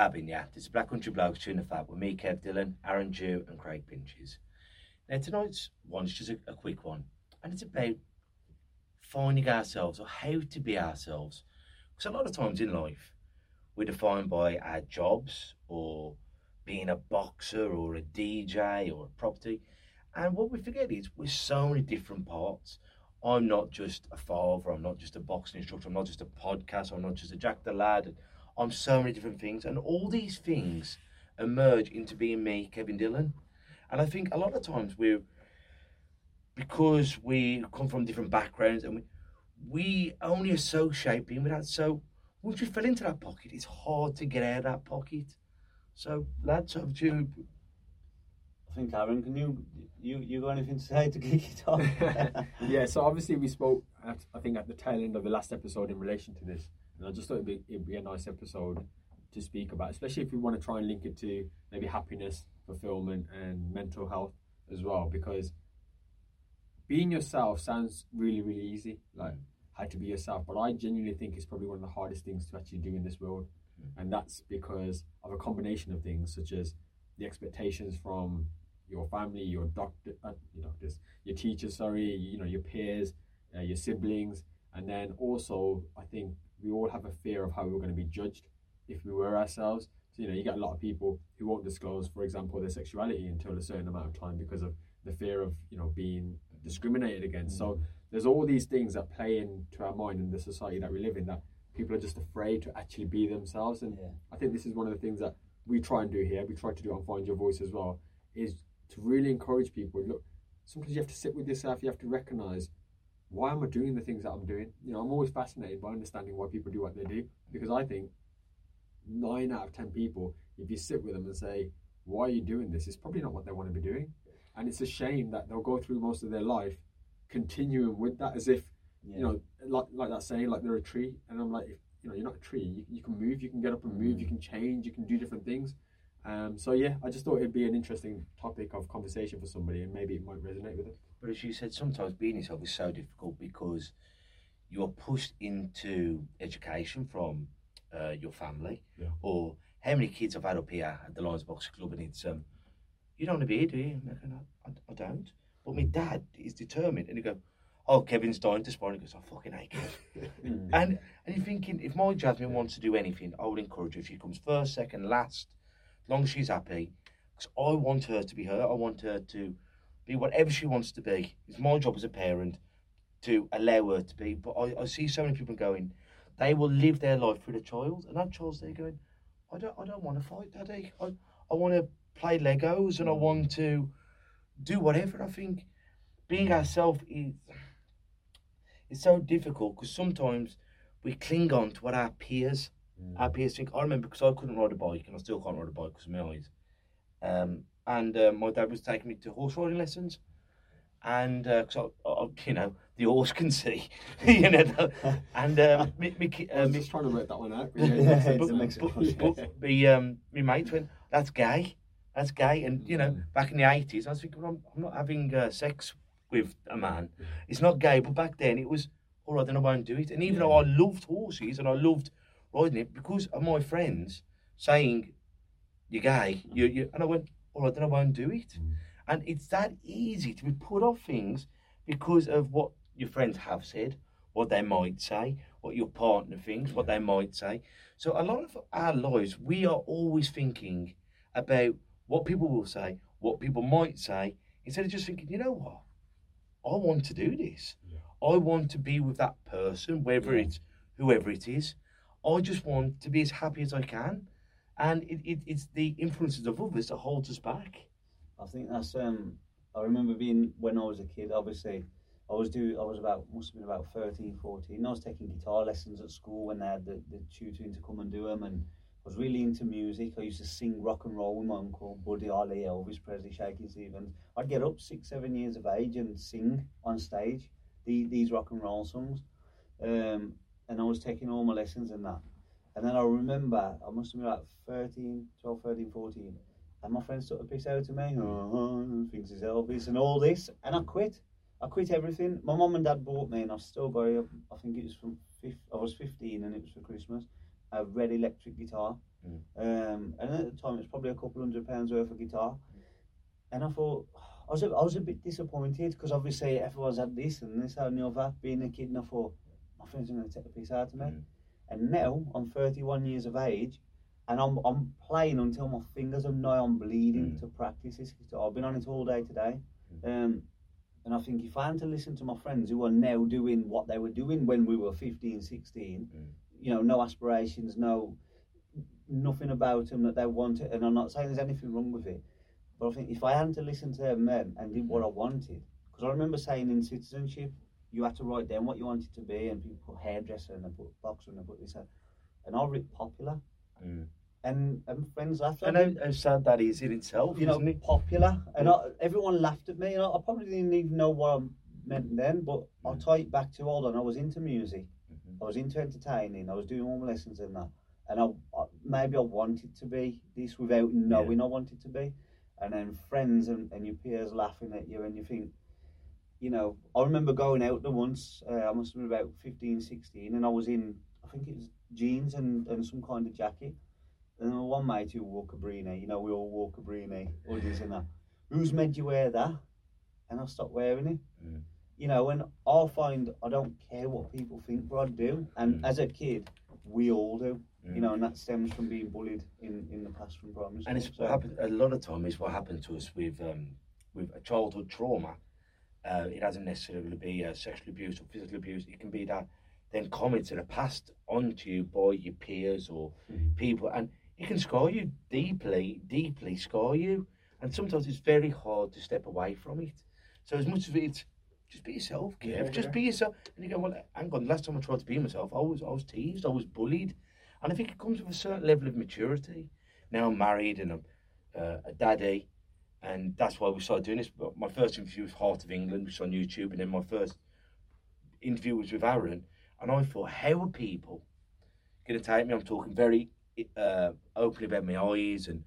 Abin, yeah, It's is Black Country Blokes chewing the fat with me, Kev Dillon, Aaron Jew, and Craig Pinches. Now, tonight's one is just a, a quick one, and it's about finding ourselves or how to be ourselves. Because a lot of times in life, we're defined by our jobs or being a boxer or a DJ or a property. And what we forget is we're so many different parts. I'm not just a father, I'm not just a boxing instructor, I'm not just a podcast, I'm not just a Jack the Lad. I'm so many different things. And all these things emerge into being me, Kevin Dillon. And I think a lot of times we're, because we come from different backgrounds and we, we only associate being with that. So once we fell into that pocket, it's hard to get out of that pocket. So, lads, over to you. I think Aaron, can you you you got anything to say to kick it off? yeah, so obviously we spoke, at, I think, at the tail end of the last episode in relation to this, and I just thought it'd be, it'd be a nice episode to speak about, especially if we want to try and link it to maybe happiness, fulfillment, and mental health as well, because being yourself sounds really, really easy, like how to be yourself, but I genuinely think it's probably one of the hardest things to actually do in this world, and that's because of a combination of things such as the expectations from your family, your doctor, uh, your doctors, your teachers, sorry, you know, your peers, uh, your siblings, and then also I think we all have a fear of how we're going to be judged if we were ourselves. So you know, you get a lot of people who won't disclose, for example, their sexuality until a certain amount of time because of the fear of you know being discriminated against. So mm. there's all these things that play into our mind in the society that we live in that people are just afraid to actually be themselves. And Yeah. I think this is one of the things that we try and do here. We try to do it on Find Your Voice as well. Is to really encourage people. Look, sometimes you have to sit with yourself. You have to recognize why am I doing the things that I'm doing. You know, I'm always fascinated by understanding why people do what they do because I think nine out of ten people, if you sit with them and say, "Why are you doing this?" it's probably not what they want to be doing, and it's a shame that they'll go through most of their life continuing with that as if you know, like like that saying, like they're a tree, and I'm like, if, you know, you're not a tree. You, you can move, you can get up and move, you can change, you can do different things. Um, so yeah, I just thought it'd be an interesting topic of conversation for somebody, and maybe it might resonate with them. But as you said, sometimes being yourself is so difficult because you're pushed into education from uh, your family, Yeah. or how many kids I've had up here at the Lions Boxing Club, and it's um, you don't want to be here, do you? And I, go, "No, I, I don't. But my dad is determined, and he go, "Oh, Kevin's dying to spar," and he goes, "I fucking hate Kev." and and you're thinking, if my Jasmine wants to do anything, I would encourage her. If she comes first, second, last, as long as she's happy, because I want her to be her. I want her to be whatever she wants to be. It's my job as a parent to allow her to be. But I, I see so many people going, they will live their life through the child, and that child's there going, I don't, I don't want to fight, Daddy. I, I want to play Legos and I mm. want to do whatever. I think being mm. ourselves is, is so difficult because sometimes we cling on to what our peers, our mm. peers think. I remember because I couldn't ride a bike and I still can't ride a bike because of my eyes. Um, and uh, my dad was taking me to horse riding lessons. And I, I, you know, the horse can see, you know, and um, me, me, ki- I uh, was me, just trying to work that one out. but Yeah, yeah, it's but, of but, but me, um, me mates went, that's gay. That's gay. And, you know, back in the 80s, I was thinking, well, I'm, I'm not having uh, sex with a man. It's not gay. But back then, it was, all right, then I won't do it. And even though I loved horses and I loved riding it, because of my friends saying, you're gay, you, you, and I went, right, then I won't do it. Mm. And it's that easy to be put off things because of what your friends have said, what they might say, what your partner thinks, what they might say. So a lot of our lives, we are always thinking about what people will say, what people might say, instead of just thinking, you know what, I want to do this. I want to be with that person, whether it's whoever it is. I just want to be as happy as I can. And it, it, it's the influences of others that holds us back. I think that's um I remember being when I was a kid obviously I was do I was about must have been about 13 14 I was taking guitar lessons at school when they had the, the tutoring to come and do them and I was really into music. I used to sing rock and roll with my uncle, Buddy Holly, Elvis Presley, Shaky Stevens. I'd get up six, seven years of age and sing on stage the, these rock and roll songs. Um, and I was taking all my lessons in that. And then I remember, I must have been about 13, 12, 13, 14. And my friends took the piss out of me. Oh, thinks he's Elvis and all this. And I quit. I quit everything. My mum and dad bought me, and I still got it. I think it was from, I was 15 and it was for Christmas, a red electric guitar. Mm. Um, and at the time, it was probably a couple hundred pounds worth of guitar. And I thought, I was a, I was a bit disappointed because obviously everyone's had this and this, that, and the other. Being a kid, and I thought, my friends are going to take the piss out of me. Mm. And now I'm 31 years of age, and I'm I'm playing until my fingers are nigh on bleeding Mm. to practice this guitar. I've been on it all day today, um, and I think if I had to listen to my friends who are now doing what they were doing when we were 15, 16, Mm. you know, no aspirations, no nothing about them that they wanted, and I'm not saying there's anything wrong with it, but I think if I had to listen to them then and did what I wanted, because I remember saying in citizenship, you had to write down what you wanted to be, and people put hairdresser and they put boxer and they put this, and and I wrote popular, Mm. and and friends laughed And at me. how sad that is in itself, You know, it? popular, and I, everyone laughed at me. And I, I probably didn't even know what I meant then, but I'll Mm. tie it back to hold on. I was into music, Mhm. I was into entertaining, I was doing all my lessons and that, and I, I maybe I wanted to be this without knowing I wanted to be, and then friends and, and your peers laughing at you, and you think, you know, I remember going out there once. Uh, I must have been about 15, 16, and I was in, I think it was jeans and, and some kind of jacket. And one mate who wore Cabrini, you know, we all wore Cabrini, hoodies and that. Who's made you wear that? And I stopped wearing it. Mm. You know, and I find I don't care what people think, but I do. And Mm. as a kid, we all do. Mm. You know, and that stems from being bullied in, in the past from primary school. And it's So- what happened a lot of time is what happened to us with um, with a childhood trauma. Uh, it doesn't necessarily be uh, sexual abuse or physical abuse. It can be that then comments that are passed on to you by your peers or people, and it can scar you deeply, deeply scar you. And sometimes it's very hard to step away from it. So as much as it's just be yourself, Kev. Yeah, just yeah. be yourself. And you go, well, hang on. Last time I tried to be myself, I was I was teased, I was bullied, and I think it comes with a certain level of maturity. Now I'm married and I'm uh, a daddy, and that's why we started doing this. But my first interview was Heart of England, which is on YouTube, and then my first interview was with Aaron, and I thought, how are people going to take me? I'm talking very uh, openly about my eyes and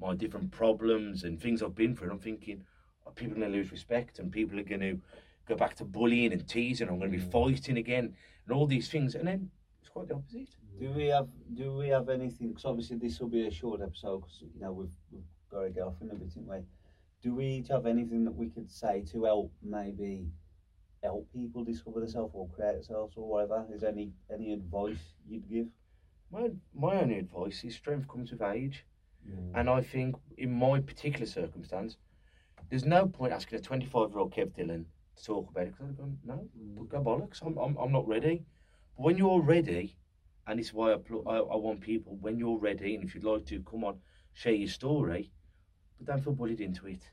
my different problems and things I've been through. And I'm thinking, are people going to lose respect, and people are going to go back to bullying and teasing. I'm going to be fighting again, and all these things. And then it's quite the opposite. Do we have Do we have anything? Because obviously this will be a short episode. Because you know we've, we've got to get off in a bit, haven't we? Do we each have anything that we could say to help maybe help people discover themselves or create themselves or whatever? Is there any any advice you'd give? My my only advice is strength comes with age. And I think in my particular circumstance, there's no point asking a 25 year old Kev Dillon to talk about it because I've gone, no, mm. go bollocks, I'm, I'm, I'm not ready. But when you're ready, and it's why I, pl- I, I want people, when you're ready, and if you'd like to, come on, share your story, but don't feel bullied into it.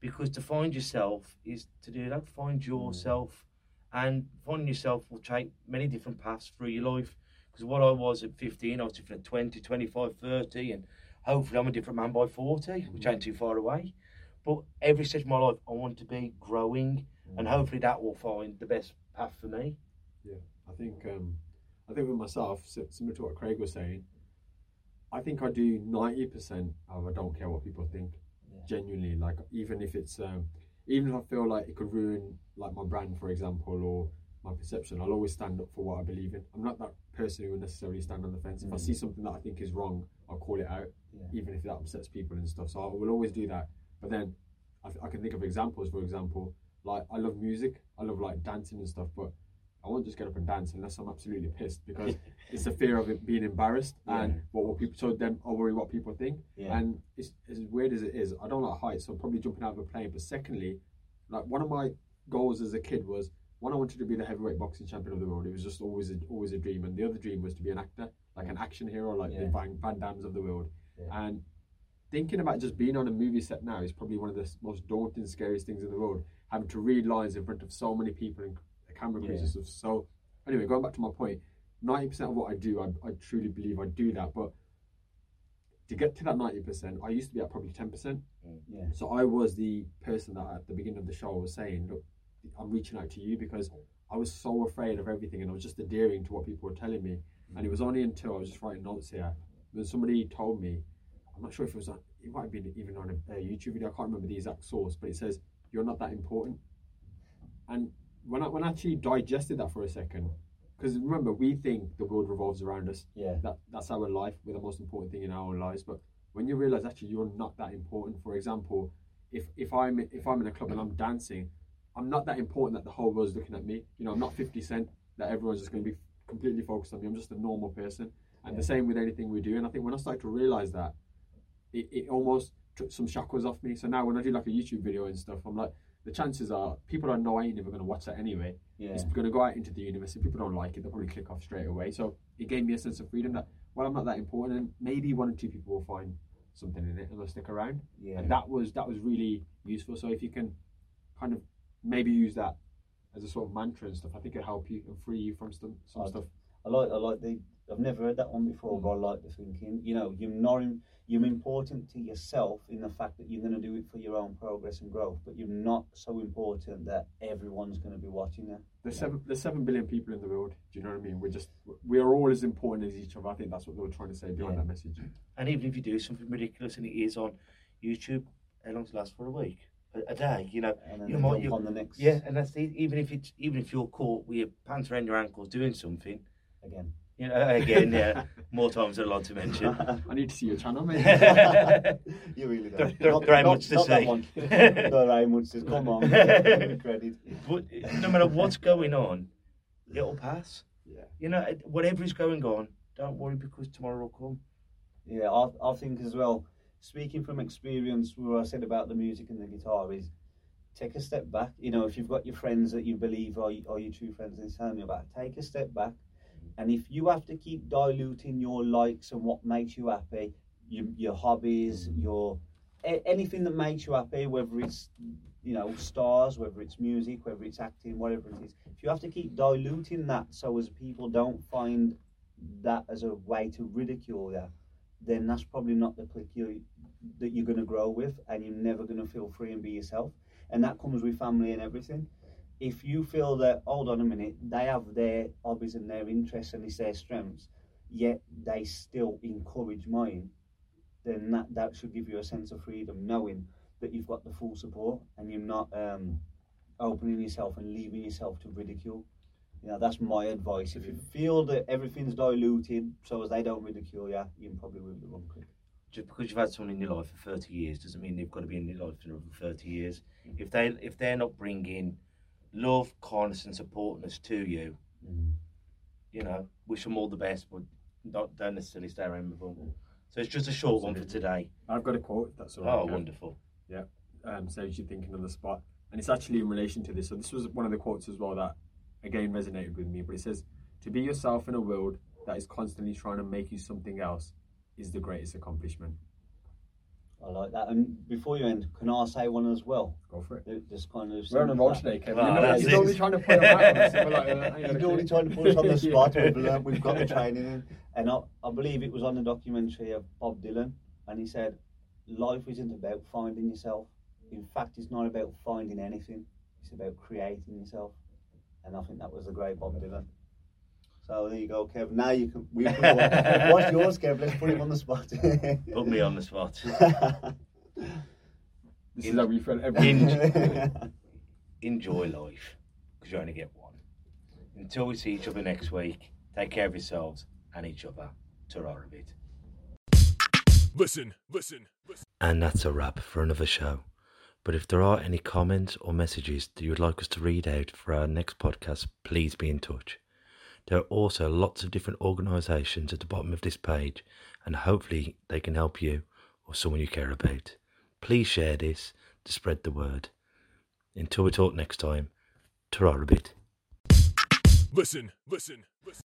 Because to find yourself is to do that, find yourself, and finding yourself will take many different paths through your life. Because what I was at 15, I was different at 20, 25, 30, and hopefully I'm a different man by 40, which ain't too far away. But every stage of my life, I want to be growing, and hopefully that will find the best path for me. Yeah, I think um, I think with myself, similar to what Craig was saying, I think I do ninety percent of I don't care what people think. Yeah. Genuinely, like even if it's um, even if I feel like it could ruin like my brand, for example, or my perception, I'll always stand up for what I believe in. I'm not that person who will necessarily stand on the fence. If I Mm. see something that I think is wrong, I'll call it out, Yeah. even if that upsets people and stuff. So I will always do that. But then I, I can think of examples. For example, like I love music, I love like dancing and stuff, but I won't just get up and dance unless I'm absolutely pissed because it's the fear of it being embarrassed and what will people. So then I worry what people think. Yeah. And it's as weird as it is, I don't like heights, so I'm probably jumping out of a plane. But secondly, like one of my goals as a kid was one, I wanted to be the heavyweight boxing champion of the world. It was just always a, always a dream. And the other dream was to be an actor, like an action hero, like the Van, Van Dammes of the world. Yeah. And thinking about just being on a movie set now is probably one of the most daunting, scariest things in the world. Having to read lines in front of so many people and camera crews and stuff. So, anyway, going back to my point, ninety percent of what I do, I, I truly believe I do that. But to get to that ninety percent, I used to be at probably ten percent. Yeah. So I was the person that at the beginning of the show was saying, look, I'm reaching out to you because I was so afraid of everything and I was just adhering to what people were telling me. And it was only until I was just writing notes here when somebody told me, I'm not sure if it was on, it might have been even on a, a YouTube video, I can't remember the exact source, but it says, you're not that important. And when I, when I actually digested that for a second, because remember, we think the world revolves around us. Yeah. That that's our life. We're the most important thing in our lives. But when you realize actually you're not that important. For example, if if I'm if I'm in a club and I'm dancing, I'm not that important that the whole world's looking at me. You know, I'm not 50 Cent that everyone's just going to be completely focused on me. I'm just a normal person. And the same with anything we do. And I think when I started to realize that, it, it almost took some shackles off me. So now when I do like a YouTube video and stuff, I'm like, the chances are people I know I ain't never going to watch that anyway. Yeah. It's going to go out into the universe. If people don't like it, they'll probably click off straight away. So it gave me a sense of freedom that, well, I'm not that important, and maybe one or two people will find something in it and they'll stick around. Yeah. And that was that was really useful. So if you can kind of maybe use that as a sort of mantra and stuff, I think it'll help you and free you from some some I'd- stuff. I like I like the I've never heard that one before, but I mm. like the thinking. You know, you're not in, you're important to yourself in the fact that you're going to do it for your own progress and growth, but you're not so important that everyone's going to be watching you. There's Yeah. seven there's seven billion people in the world. Do you know what I mean? We're just we are all as important as each other. I think that's what they were trying to say behind Yeah. that message. And even if you do something ridiculous and it is on YouTube, how long does it last for a week? A, a day, you know? You might- you- on the next Yeah, and that's the, even if it's even if you're caught with your pants around your ankles doing something, again. You know, again, yeah, more times than I'd like to mention. I need to see your channel, mate. you really don't. there- not, there ain't not- much to not say. one. there ain't much to come on. Credit. But no matter what's going on, it'll pass. Yeah. You know, whatever is going on, don't worry because tomorrow will come. Yeah, I, I think as well, speaking from experience, what I said about the music and the guitar is take a step back. You know, if you've got your friends that you believe are, are your true friends and telling you about, take a step back. And if you have to keep diluting your likes and what makes you happy, your, your hobbies, mm. your anything that makes you happy, whether it's you know stars, whether it's music, whether it's acting, whatever it is, if you have to keep diluting that so as people don't find that as a way to ridicule you, then that's probably not the clique you, that you're going to grow with, and you're never going to feel free and be yourself. And that comes with family and everything. If you feel that, hold on a minute, they have their hobbies and their interests and it's their strengths, yet they still encourage mine, then that, that should give you a sense of freedom, knowing that you've got the full support and you're not um, opening yourself and leaving yourself to ridicule. You know, that's my advice. If you feel that everything's diluted so as they don't ridicule you, you're probably with the wrong clique. Just because you've had someone in your life for 30 years doesn't mean they've got to be in your life for another 30 years. If they if they're not bringing love, kindness, and supportness to you, you know, wish them all the best, but not, don't necessarily stay around with them. So it's just a short one for today. I've got a quote. That's all right. Oh, wonderful. Yeah. Um, saves you thinking on the spot. And it's actually in relation to this. So this was one of the quotes as well that again resonated with me. But it says, "To be yourself in a world that is constantly trying to make you something else is the greatest accomplishment." I like that. And before you end, can I say one as well? Go for it. That Just kind of. We're on a roll today, Kevin. Ah, you know, that's he's it. only trying to put them out on us. We're like, uh, hang on a He's already minute. trying to put us on the spot. We've, learned, we've got the training in. And I, I believe it was on the documentary of Bob Dylan. And he said, Life isn't about finding yourself. In fact, it's not about finding anything, it's about creating yourself. And I think that was the great Bob Dylan. So there you go, Kev. Now you can. We put what's yours, Kev? Let's put him on the spot. Put me on the spot. This is how we felt every In- Enjoy life because you only get one. Until we see each other next week, take care of yourselves and each other. Ta a bit. Listen, listen, listen. And that's a wrap for another show. But if there are any comments or messages that you would like us to read out for our next podcast, please be in touch. There are also lots of different organisations at the bottom of this page, and hopefully they can help you or someone you care about. Please share this to spread the word. Until we talk next time, ta. Listen, listen, listen.